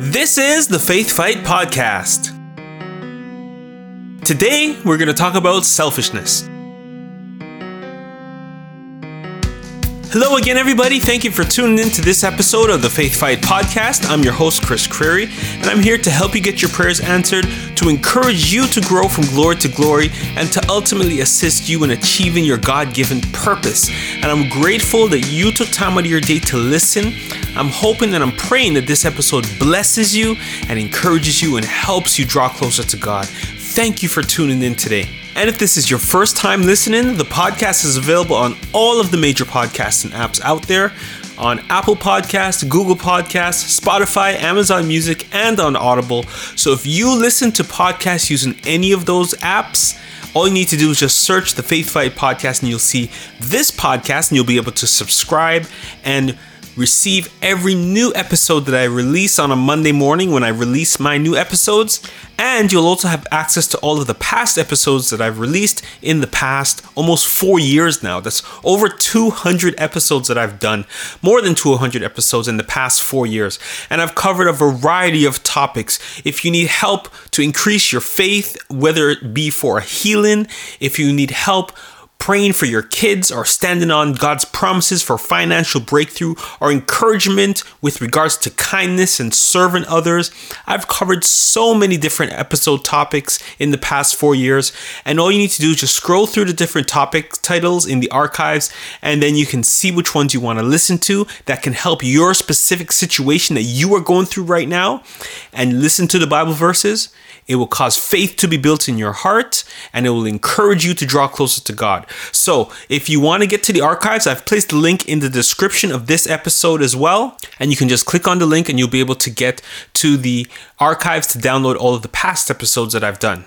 This is the Faith Fight Podcast. Today, we're going to talk about selfishness. Hello again, everybody. Thank you for tuning in to this episode of the Faith Fight Podcast. I'm your host, Chris Creary, and I'm here to help you get your prayers answered, to encourage you to grow from glory to glory, and to ultimately assist you in achieving your God given purpose. And I'm grateful that you took time out of your day to listen. I'm hoping and I'm praying that this episode blesses you and encourages you and helps you draw closer to God. Thank you for tuning in today. And if this is your first time listening, the podcast is available on all of the major podcasting apps out there on Apple Podcasts, Google Podcasts, Spotify, Amazon Music, and on Audible. So if you listen to podcasts using any of those apps, all you need to do is just search the Faith Fight podcast and you'll see this podcast and you'll be able to subscribe and receive every new episode that I release on a Monday morning when I release my new episodes. And you'll also have access to all of the past episodes that I've released in the past almost four years now. That's over 200 episodes that I've done, more than 200 episodes in the past four years. And I've covered a variety of topics. If you need help to increase your faith, whether it be for a healing, if you need help, praying for your kids or standing on God's promises for financial breakthrough or encouragement with regards to kindness and serving others. I've covered so many different episode topics in the past four years, and all you need to do is just scroll through the different topic titles in the archives, and then you can see which ones you want to listen to that can help your specific situation that you are going through right now, and listen to the Bible verses it will cause faith to be built in your heart and it will encourage you to draw closer to God. So, if you want to get to the archives, I've placed the link in the description of this episode as well. And you can just click on the link and you'll be able to get to the archives to download all of the past episodes that I've done.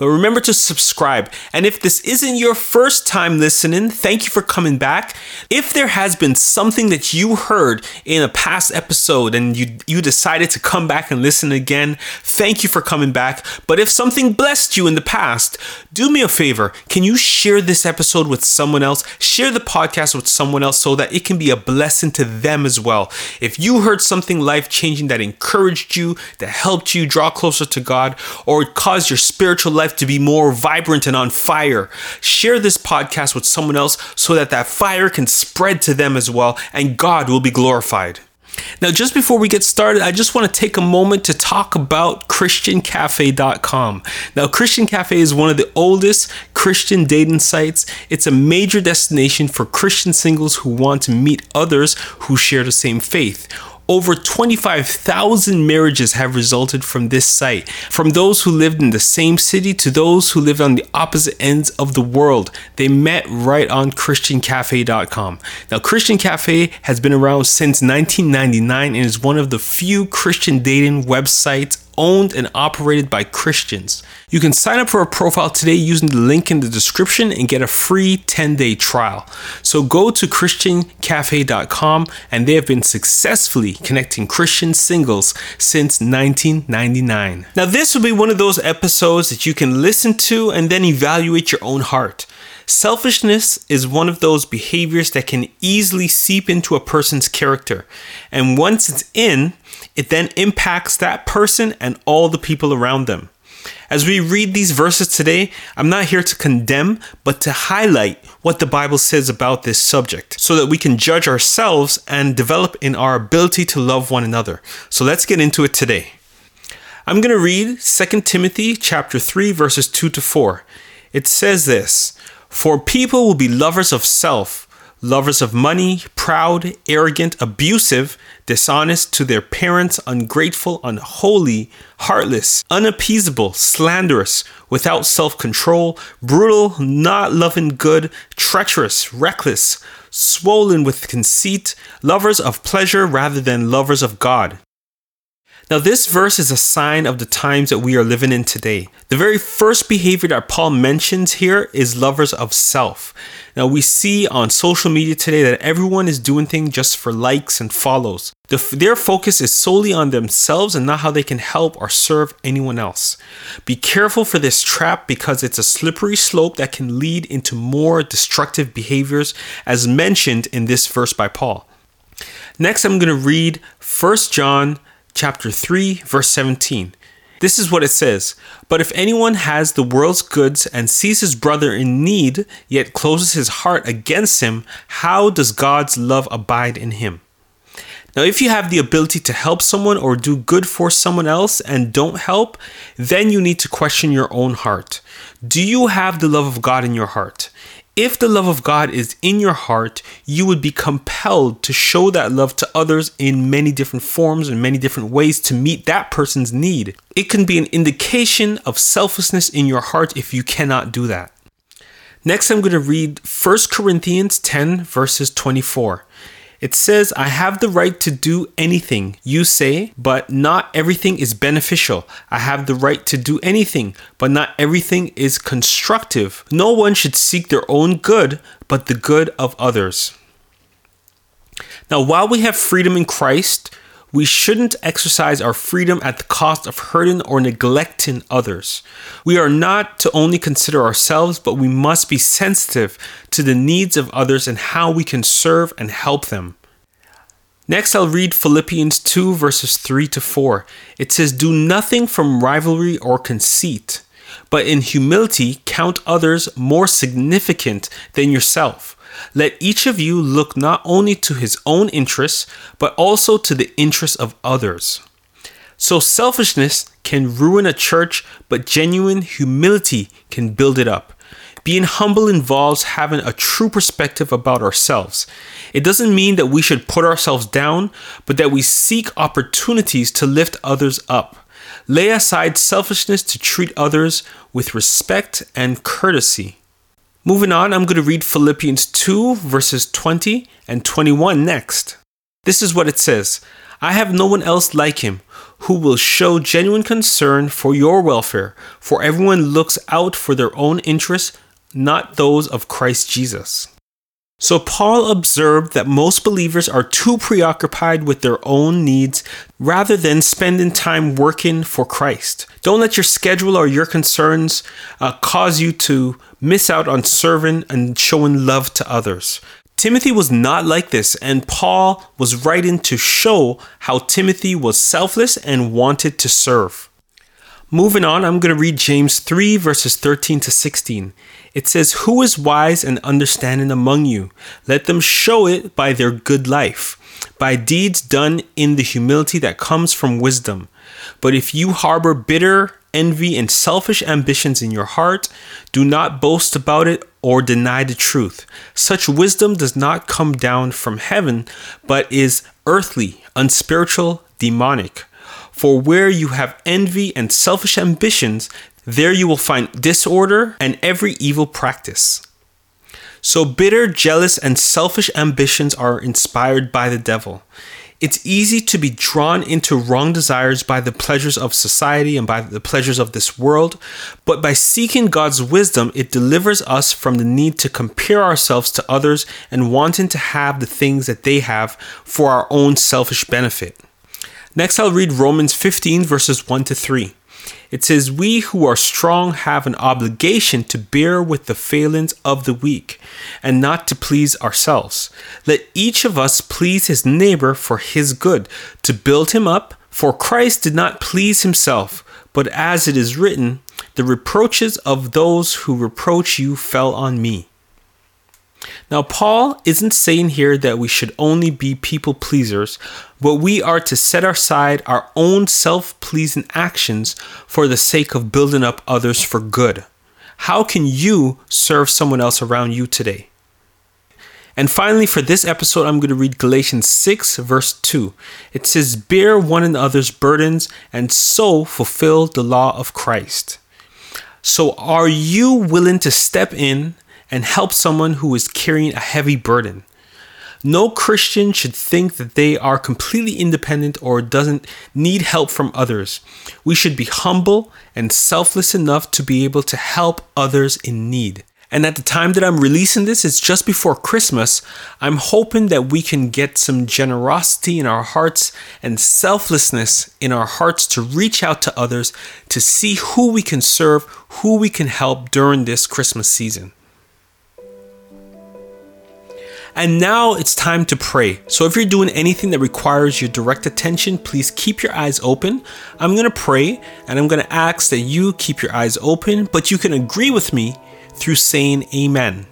But remember to subscribe. And if this isn't your first time listening, thank you for coming back. If there has been something that you heard in a past episode and you you decided to come back and listen again, thank you for coming back. But if something blessed you in the past, do me a favor. Can you share this episode with someone else? Share the podcast with someone else so that it can be a blessing to them as well. If you heard something life-changing that encouraged you, that helped you draw closer to God, or it caused your spiritual life life to be more vibrant and on fire. Share this podcast with someone else so that that fire can spread to them as well and God will be glorified. Now, just before we get started, I just want to take a moment to talk about ChristianCafe.com. Now, Christian Cafe is one of the oldest Christian dating sites. It's a major destination for Christian singles who want to meet others who share the same faith. Over 25,000 marriages have resulted from this site, from those who lived in the same city to those who lived on the opposite ends of the world. They met right on ChristianCafe.com. Now, Christian Cafe has been around since 1999 and is one of the few Christian dating websites owned and operated by Christians. You can sign up for a profile today using the link in the description and get a free 10 day trial. So go to ChristianCafe.com and they have been successfully connecting Christian singles since 1999. Now, this will be one of those episodes that you can listen to and then evaluate your own heart. Selfishness is one of those behaviors that can easily seep into a person's character. And once it's in, it then impacts that person and all the people around them. As we read these verses today, I'm not here to condemn, but to highlight what the Bible says about this subject so that we can judge ourselves and develop in our ability to love one another. So let's get into it today. I'm going to read 2 Timothy chapter 3 verses 2 to 4. It says this, for people will be lovers of self, lovers of money, proud, arrogant, abusive, dishonest to their parents, ungrateful, unholy, heartless, unappeasable, slanderous, without self control, brutal, not loving good, treacherous, reckless, swollen with conceit, lovers of pleasure rather than lovers of God now, this verse is a sign of the times that we are living in today. The very first behavior that Paul mentions here is lovers of self. Now, we see on social media today that everyone is doing things just for likes and follows. The, their focus is solely on themselves and not how they can help or serve anyone else. Be careful for this trap because it's a slippery slope that can lead into more destructive behaviors, as mentioned in this verse by Paul. Next, I'm going to read 1 John chapter 3, verse 17. This is what it says But if anyone has the world's goods and sees his brother in need, yet closes his heart against him, how does God's love abide in him? Now, if you have the ability to help someone or do good for someone else and don't help, then you need to question your own heart. Do you have the love of God in your heart? If the love of God is in your heart, you would be compelled to show that love to others in many different forms and many different ways to meet that person's need. It can be an indication of selflessness in your heart if you cannot do that. Next, I'm going to read 1 Corinthians 10, verses 24. It says, I have the right to do anything, you say, but not everything is beneficial. I have the right to do anything, but not everything is constructive. No one should seek their own good, but the good of others. Now, while we have freedom in Christ, we shouldn't exercise our freedom at the cost of hurting or neglecting others. We are not to only consider ourselves, but we must be sensitive to the needs of others and how we can serve and help them. Next, I'll read Philippians 2, verses 3 to 4. It says, Do nothing from rivalry or conceit, but in humility count others more significant than yourself. Let each of you look not only to his own interests, but also to the interests of others. So, selfishness can ruin a church, but genuine humility can build it up. Being humble involves having a true perspective about ourselves. It doesn't mean that we should put ourselves down, but that we seek opportunities to lift others up. Lay aside selfishness to treat others with respect and courtesy. Moving on, I'm going to read Philippians 2, verses 20 and 21 next. This is what it says I have no one else like him who will show genuine concern for your welfare, for everyone looks out for their own interests, not those of Christ Jesus. So, Paul observed that most believers are too preoccupied with their own needs rather than spending time working for Christ. Don't let your schedule or your concerns uh, cause you to miss out on serving and showing love to others. Timothy was not like this, and Paul was writing to show how Timothy was selfless and wanted to serve. Moving on, I'm going to read James 3, verses 13 to 16. It says, Who is wise and understanding among you? Let them show it by their good life, by deeds done in the humility that comes from wisdom. But if you harbor bitter envy and selfish ambitions in your heart, do not boast about it or deny the truth. Such wisdom does not come down from heaven, but is earthly, unspiritual, demonic. For where you have envy and selfish ambitions, there you will find disorder and every evil practice. So, bitter, jealous, and selfish ambitions are inspired by the devil. It's easy to be drawn into wrong desires by the pleasures of society and by the pleasures of this world, but by seeking God's wisdom, it delivers us from the need to compare ourselves to others and wanting to have the things that they have for our own selfish benefit. Next, I'll read Romans 15, verses 1 to 3. It says, We who are strong have an obligation to bear with the failings of the weak and not to please ourselves. Let each of us please his neighbor for his good, to build him up. For Christ did not please himself, but as it is written, the reproaches of those who reproach you fell on me. Now, Paul isn't saying here that we should only be people pleasers, but we are to set aside our own self pleasing actions for the sake of building up others for good. How can you serve someone else around you today? And finally, for this episode, I'm going to read Galatians 6, verse 2. It says, Bear one another's burdens and so fulfill the law of Christ. So, are you willing to step in and help someone who is carrying a heavy burden. No Christian should think that they are completely independent or doesn't need help from others. We should be humble and selfless enough to be able to help others in need. And at the time that I'm releasing this, it's just before Christmas. I'm hoping that we can get some generosity in our hearts and selflessness in our hearts to reach out to others to see who we can serve, who we can help during this Christmas season. And now it's time to pray. So if you're doing anything that requires your direct attention, please keep your eyes open. I'm going to pray and I'm going to ask that you keep your eyes open, but you can agree with me through saying amen.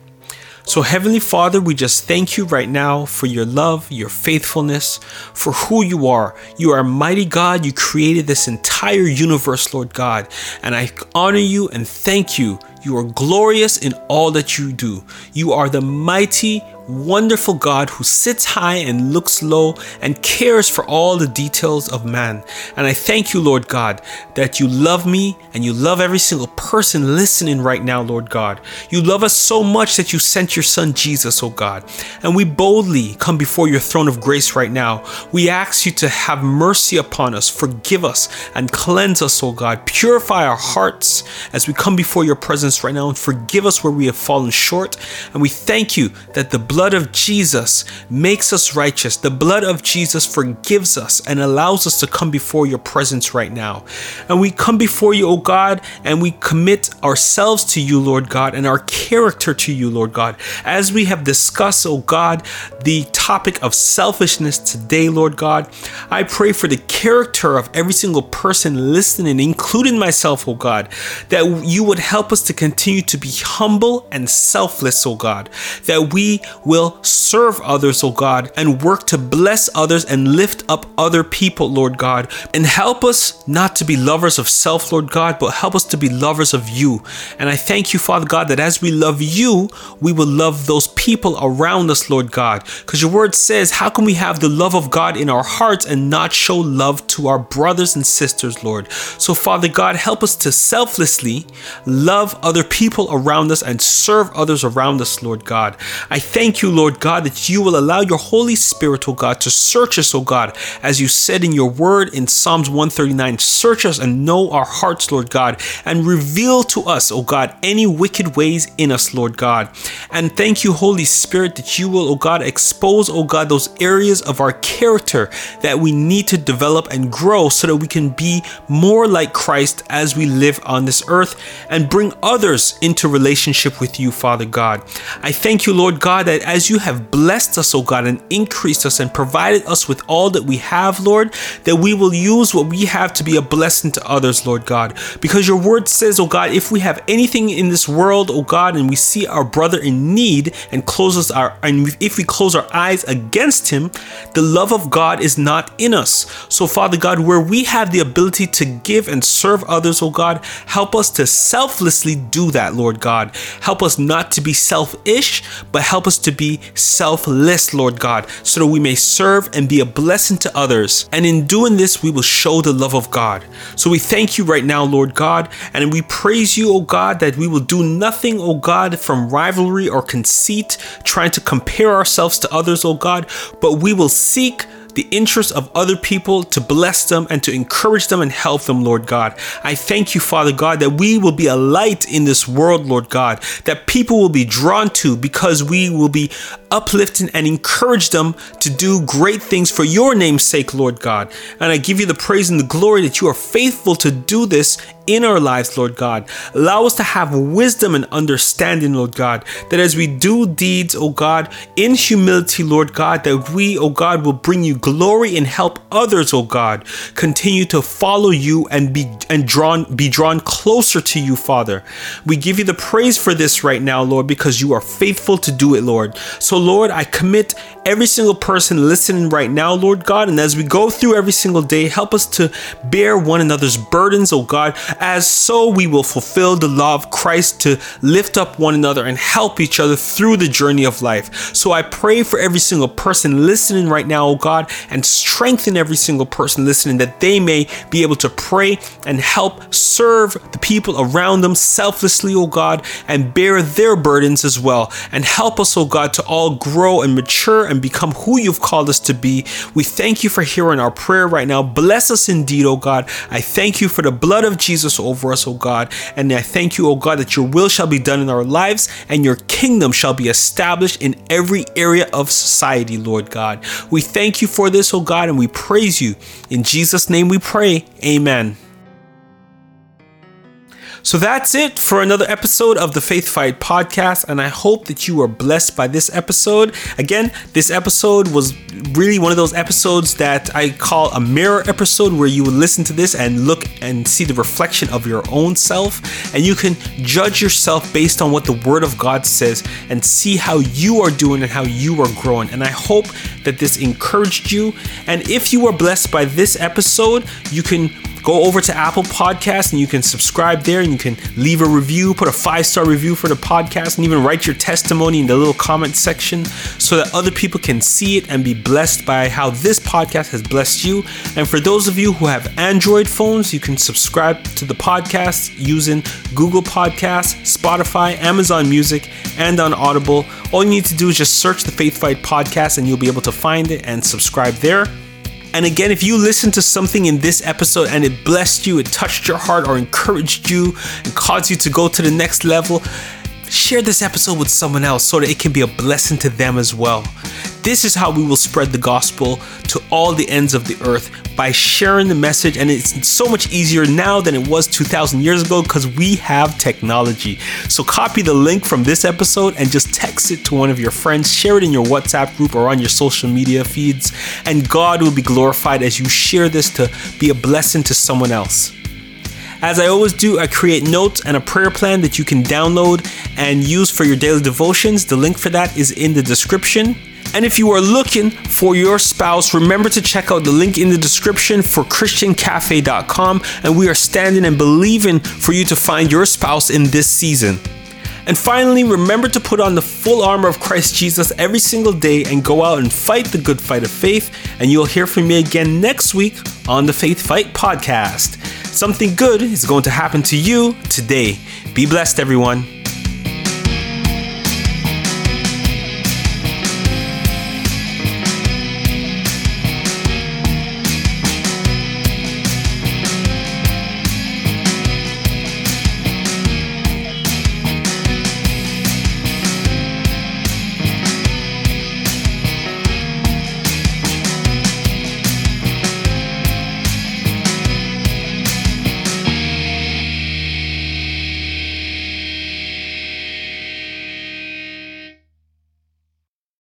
So, Heavenly Father, we just thank you right now for your love, your faithfulness, for who you are. You are mighty God. You created this entire universe, Lord God. And I honor you and thank you. You are glorious in all that you do. You are the mighty, wonderful God who sits high and looks low and cares for all the details of man. And I thank you, Lord God, that you love me and you love every single person listening right now, Lord God. You love us so much that you sent your son Jesus, oh God. And we boldly come before your throne of grace right now. We ask you to have mercy upon us, forgive us, and cleanse us, oh God. Purify our hearts as we come before your presence right now and forgive us where we have fallen short. And we thank you that the blood blood of Jesus makes us righteous. The blood of Jesus forgives us and allows us to come before your presence right now. And we come before you, O God, and we commit ourselves to you, Lord God, and our character to you, Lord God. As we have discussed, O God, the topic of selfishness today, Lord God, I pray for the character of every single person listening, including myself, O God, that you would help us to continue to be humble and selfless, O God, that we will serve others, O God, and work to bless others and lift up other people, Lord God. And help us not to be lovers of self, Lord God, but help us to be lovers of you. And I thank you, Father God, that as we love you, we will love those people around us, Lord God. Because your word says, How can we have the love of God in our hearts and not show love to our brothers and sisters, Lord? So, Father God, help us to selflessly love other people around us and serve others around us, Lord God. I thank you, Lord God, that you will allow your Holy Spirit, oh God, to search us, oh God, as you said in your word in Psalms 139. Search us and know our hearts, Lord God, and reveal to us, oh God, any wicked ways in us, Lord God. And thank you, Holy Spirit, that you will, oh God, expose, oh God, those areas of our character that we need to develop and grow so that we can be more like Christ as we live on this earth and bring others into relationship with you, Father God. I thank you, Lord God, that as you have blessed us, oh God, and increased us and provided us with all that we have, Lord, that we will use what we have to be a blessing to others, Lord God. Because your word says, oh God, if we have anything in this world, oh God, and we see our brother in need and closes our and if we close our eyes against him, the love of God is not in us. So, Father God, where we have the ability to give and serve others, O God, help us to selflessly do that, Lord God. Help us not to be selfish, but help us to be selfless, Lord God, so that we may serve and be a blessing to others. And in doing this, we will show the love of God. So we thank you right now, Lord God, and we praise you, O God, that we will do nothing, O God, from rivalry or conceit, trying to compare ourselves to others, O God, but we will seek the interests of other people, to bless them and to encourage them and help them, Lord God. I thank you, Father God, that we will be a light in this world, Lord God, that people will be drawn to because we will be uplifting and encourage them to do great things for your name's sake, Lord God. And I give you the praise and the glory that you are faithful to do this in our lives, Lord God. Allow us to have wisdom and understanding, Lord God, that as we do deeds, O God, in humility, Lord God, that we, O God, will bring you glory and help others, O God, continue to follow you and be and drawn be drawn closer to you, Father. We give you the praise for this right now, Lord, because you are faithful to do it, Lord. So, Lord, I commit every single person listening right now, Lord God, and as we go through every single day, help us to bear one another's burdens, oh God, as so we will fulfill the law of Christ to lift up one another and help each other through the journey of life. So I pray for every single person listening right now, oh God, and strengthen every single person listening that they may be able to pray and help serve the people around them selflessly, oh God, and bear their burdens as well. And help us, oh God, to all grow and mature and become who you've called us to be. We thank you for hearing our prayer right now. Bless us indeed, oh God. I thank you for the blood of Jesus over us, O God. And I thank you, O God, that your will shall be done in our lives and your kingdom shall be established in every area of society, Lord God. We thank you for this, O God, and we praise you. In Jesus' name we pray. Amen. So that's it for another episode of the Faith Fight podcast, and I hope that you were blessed by this episode. Again, this episode was really one of those episodes that I call a mirror episode where you would listen to this and look and see the reflection of your own self, and you can judge yourself based on what the Word of God says and see how you are doing and how you are growing. And I hope that this encouraged you. And if you were blessed by this episode, you can go over to Apple Podcasts and you can subscribe there and you can leave a review, put a five star review for the podcast, and even write your testimony in the little comment section so that other people can see it and be blessed by how this podcast has blessed you. And for those of you who have Android phones, you can subscribe to the podcast using Google Podcasts, Spotify, Amazon Music, and on Audible. All you need to do is just search the Faith Fight podcast and you'll be able to find it and subscribe there. And again, if you listened to something in this episode and it blessed you, it touched your heart, or encouraged you and caused you to go to the next level, share this episode with someone else so that it can be a blessing to them as well. This is how we will spread the gospel to all the ends of the earth by sharing the message. And it's so much easier now than it was 2,000 years ago because we have technology. So copy the link from this episode and just text it to one of your friends, share it in your WhatsApp group or on your social media feeds, and God will be glorified as you share this to be a blessing to someone else. As I always do, I create notes and a prayer plan that you can download and use for your daily devotions. The link for that is in the description. And if you are looking for your spouse, remember to check out the link in the description for ChristianCafe.com. And we are standing and believing for you to find your spouse in this season. And finally, remember to put on the full armor of Christ Jesus every single day and go out and fight the good fight of faith. And you'll hear from me again next week on the Faith Fight podcast. Something good is going to happen to you today. Be blessed, everyone.